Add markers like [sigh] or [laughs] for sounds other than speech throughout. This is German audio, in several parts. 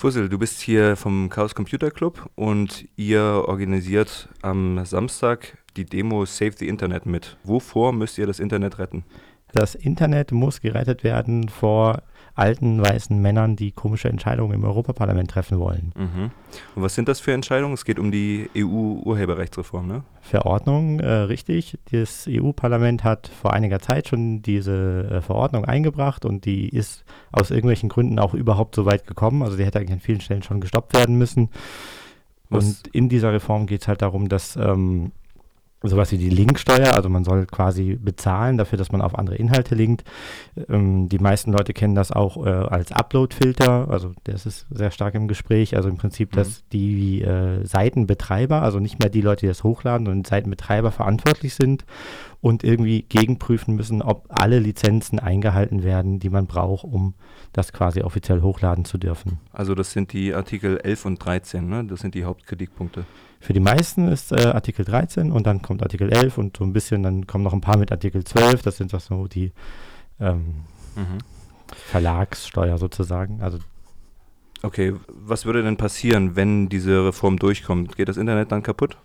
Fussel, du bist hier vom Chaos Computer Club und ihr organisiert am Samstag die Demo Save the Internet mit. Wovor müsst ihr das Internet retten? Das Internet muss gerettet werden vor alten weißen Männern, die komische Entscheidungen im Europaparlament treffen wollen. Mhm. Und was sind das für Entscheidungen? Es geht um die EU-Urheberrechtsreform, ne? Verordnung, äh, richtig. Das EU-Parlament hat vor einiger Zeit schon diese äh, Verordnung eingebracht und die ist aus irgendwelchen Gründen auch überhaupt so weit gekommen. Also die hätte eigentlich an vielen Stellen schon gestoppt werden müssen. Was? Und in dieser Reform geht es halt darum, dass ähm, sowas wie die Linksteuer, also man soll quasi bezahlen dafür, dass man auf andere Inhalte linkt. Ähm, die meisten Leute kennen das auch äh, als Upload-Filter, also das ist sehr stark im Gespräch, also im Prinzip, mhm. dass die äh, Seitenbetreiber, also nicht mehr die Leute, die das hochladen, sondern Seitenbetreiber verantwortlich sind und irgendwie gegenprüfen müssen, ob alle Lizenzen eingehalten werden, die man braucht, um das quasi offiziell hochladen zu dürfen. Also das sind die Artikel 11 und 13, ne? das sind die Hauptkritikpunkte. Für die meisten ist äh, Artikel 13 und dann kommt Artikel 11 und so ein bisschen, dann kommen noch ein paar mit Artikel 12, das sind doch so die ähm, mhm. Verlagssteuer sozusagen. Also Okay, was würde denn passieren, wenn diese Reform durchkommt? Geht das Internet dann kaputt?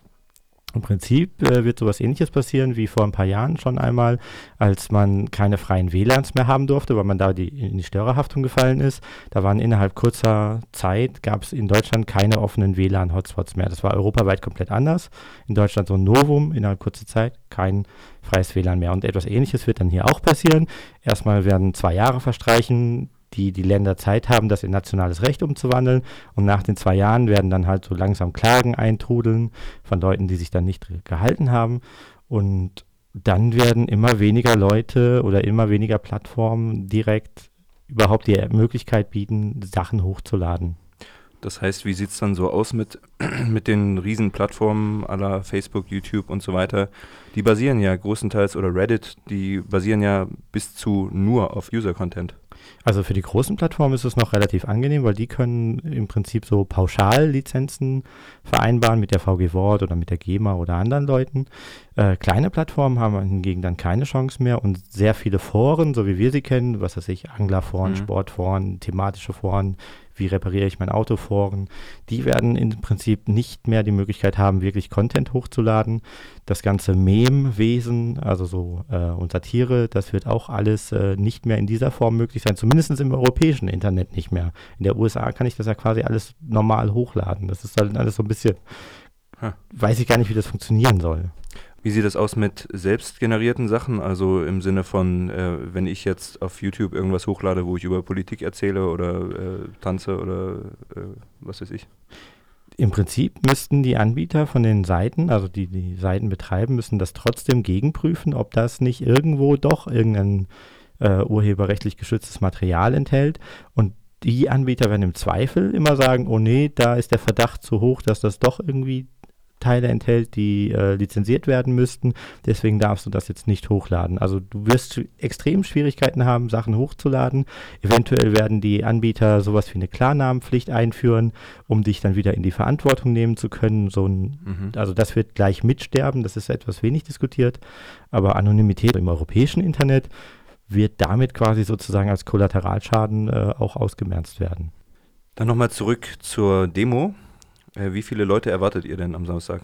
Im Prinzip äh, wird sowas ähnliches passieren wie vor ein paar Jahren schon einmal, als man keine freien WLANs mehr haben durfte, weil man da die, in die Störerhaftung gefallen ist. Da waren innerhalb kurzer Zeit, gab es in Deutschland keine offenen WLAN-Hotspots mehr. Das war europaweit komplett anders. In Deutschland so ein Novum, innerhalb kurzer Zeit kein freies WLAN mehr. Und etwas ähnliches wird dann hier auch passieren. Erstmal werden zwei Jahre verstreichen, die die Länder Zeit haben, das in nationales Recht umzuwandeln. Und nach den zwei Jahren werden dann halt so langsam Klagen eintrudeln von Leuten, die sich dann nicht gehalten haben. Und dann werden immer weniger Leute oder immer weniger Plattformen direkt überhaupt die Möglichkeit bieten, Sachen hochzuladen. Das heißt, wie sieht es dann so aus mit, [clears throat] mit den riesen Plattformen aller Facebook, YouTube und so weiter? Die basieren ja größtenteils, oder Reddit, die basieren ja bis zu nur auf User-Content. Also für die großen Plattformen ist es noch relativ angenehm, weil die können im Prinzip so Pauschallizenzen vereinbaren mit der VG Wort oder mit der GEMA oder anderen Leuten. Äh, kleine Plattformen haben hingegen dann keine Chance mehr und sehr viele Foren, so wie wir sie kennen, was weiß ich, Anglerforen, mhm. Sportforen, thematische Foren, wie repariere ich mein Auto Foren, die werden im Prinzip nicht mehr die Möglichkeit haben, wirklich Content hochzuladen. Das ganze Mem-Wesen, also so äh, und Satire, das wird auch alles äh, nicht mehr in dieser Form möglich sein, zumindest im europäischen Internet nicht mehr. In der USA kann ich das ja quasi alles normal hochladen. Das ist dann alles so ein bisschen, hm. weiß ich gar nicht, wie das funktionieren soll. Wie sieht das aus mit selbstgenerierten Sachen? Also im Sinne von, äh, wenn ich jetzt auf YouTube irgendwas hochlade, wo ich über Politik erzähle oder äh, tanze oder äh, was weiß ich? Im Prinzip müssten die Anbieter von den Seiten, also die die Seiten betreiben, müssen das trotzdem gegenprüfen, ob das nicht irgendwo doch irgendein äh, urheberrechtlich geschütztes Material enthält. Und die Anbieter werden im Zweifel immer sagen, oh nee, da ist der Verdacht zu hoch, dass das doch irgendwie Teile enthält, die äh, lizenziert werden müssten. Deswegen darfst du das jetzt nicht hochladen. Also du wirst extrem Schwierigkeiten haben, Sachen hochzuladen. Eventuell werden die Anbieter sowas wie eine Klarnamenpflicht einführen, um dich dann wieder in die Verantwortung nehmen zu können. So ein, mhm. Also das wird gleich mitsterben. Das ist etwas wenig diskutiert. Aber Anonymität im europäischen Internet wird damit quasi sozusagen als Kollateralschaden äh, auch ausgemerzt werden. Dann nochmal zurück zur Demo. Wie viele Leute erwartet ihr denn am Samstag?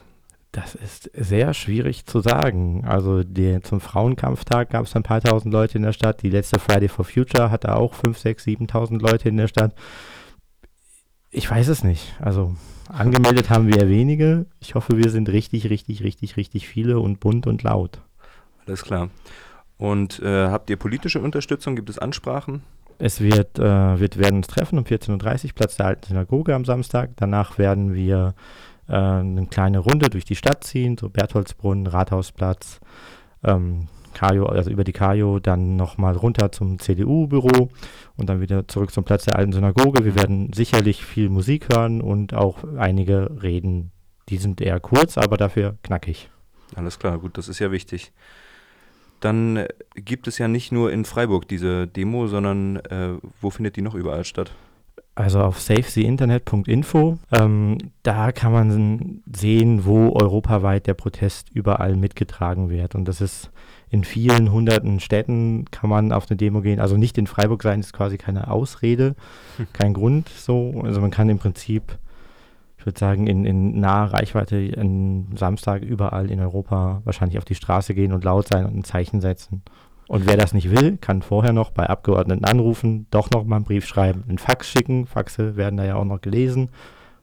Das ist sehr schwierig zu sagen. Also die, zum Frauenkampftag gab es ein paar tausend Leute in der Stadt. Die letzte Friday for Future hatte auch 5, 6, 7.000 Leute in der Stadt. Ich weiß es nicht. Also angemeldet haben wir wenige. Ich hoffe, wir sind richtig, richtig, richtig, richtig viele und bunt und laut. Alles klar. Und äh, habt ihr politische Unterstützung? Gibt es Ansprachen? Es wird, äh, wir werden uns treffen um 14.30 Uhr, Platz der alten Synagoge am Samstag. Danach werden wir äh, eine kleine Runde durch die Stadt ziehen, so Bertholdsbrunnen, Rathausplatz, ähm, Kajo, also über die Kajo, dann nochmal runter zum CDU-Büro und dann wieder zurück zum Platz der alten Synagoge. Wir werden sicherlich viel Musik hören und auch einige Reden. Die sind eher kurz, aber dafür knackig. Alles klar, gut, das ist ja wichtig dann äh, gibt es ja nicht nur in Freiburg diese Demo, sondern äh, wo findet die noch überall statt? Also auf safetheinternet.info, ähm, da kann man sehen, wo europaweit der Protest überall mitgetragen wird. Und das ist in vielen hunderten Städten kann man auf eine Demo gehen. Also nicht in Freiburg sein, ist quasi keine Ausrede, [laughs] kein Grund so. Also man kann im Prinzip, ich würde sagen, in, in naher Reichweite am Samstag überall in Europa wahrscheinlich auf die Straße gehen und laut sein und ein Zeichen setzen. Und wer das nicht will, kann vorher noch bei Abgeordneten anrufen, doch noch mal einen Brief schreiben, einen Fax schicken. Faxe werden da ja auch noch gelesen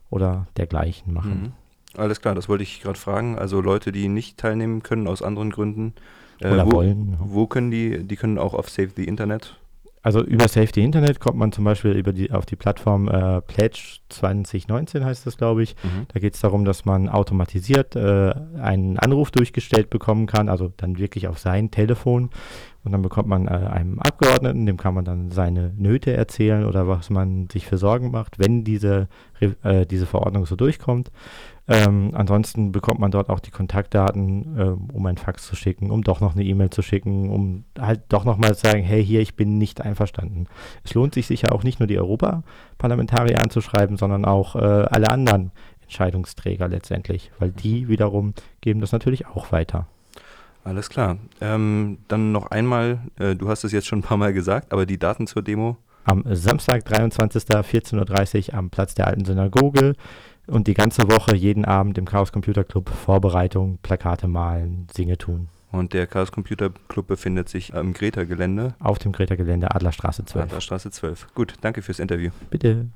oder dergleichen machen. Mhm. Alles klar, das wollte ich gerade fragen. Also Leute, die nicht teilnehmen können aus anderen Gründen. Äh, oder wo, wollen. Wo können die, die können auch auf Save the Internet also über Safety Internet kommt man zum Beispiel über die, auf die Plattform äh, Pledge 2019 heißt das, glaube ich. Mhm. Da geht es darum, dass man automatisiert äh, einen Anruf durchgestellt bekommen kann, also dann wirklich auf sein Telefon. Und dann bekommt man äh, einem Abgeordneten, dem kann man dann seine Nöte erzählen oder was man sich für Sorgen macht, wenn diese, äh, diese Verordnung so durchkommt. Ähm, ansonsten bekommt man dort auch die Kontaktdaten, äh, um ein Fax zu schicken, um doch noch eine E-Mail zu schicken, um halt doch nochmal zu sagen, hey, hier, ich bin nicht einverstanden. Es lohnt sich sicher auch nicht nur die Europaparlamentarier anzuschreiben, sondern auch äh, alle anderen Entscheidungsträger letztendlich, weil die wiederum geben das natürlich auch weiter. Alles klar. Ähm, dann noch einmal, äh, du hast es jetzt schon ein paar Mal gesagt, aber die Daten zur Demo? Am Samstag, 23. 14.30 Uhr am Platz der Alten Synagoge und die ganze Woche, jeden Abend im Chaos Computer Club Vorbereitung, Plakate malen, Singe tun. Und der Chaos Computer Club befindet sich am Greta-Gelände? Auf dem Greta-Gelände, Adlerstraße 12. Adlerstraße 12. Gut, danke fürs Interview. Bitte.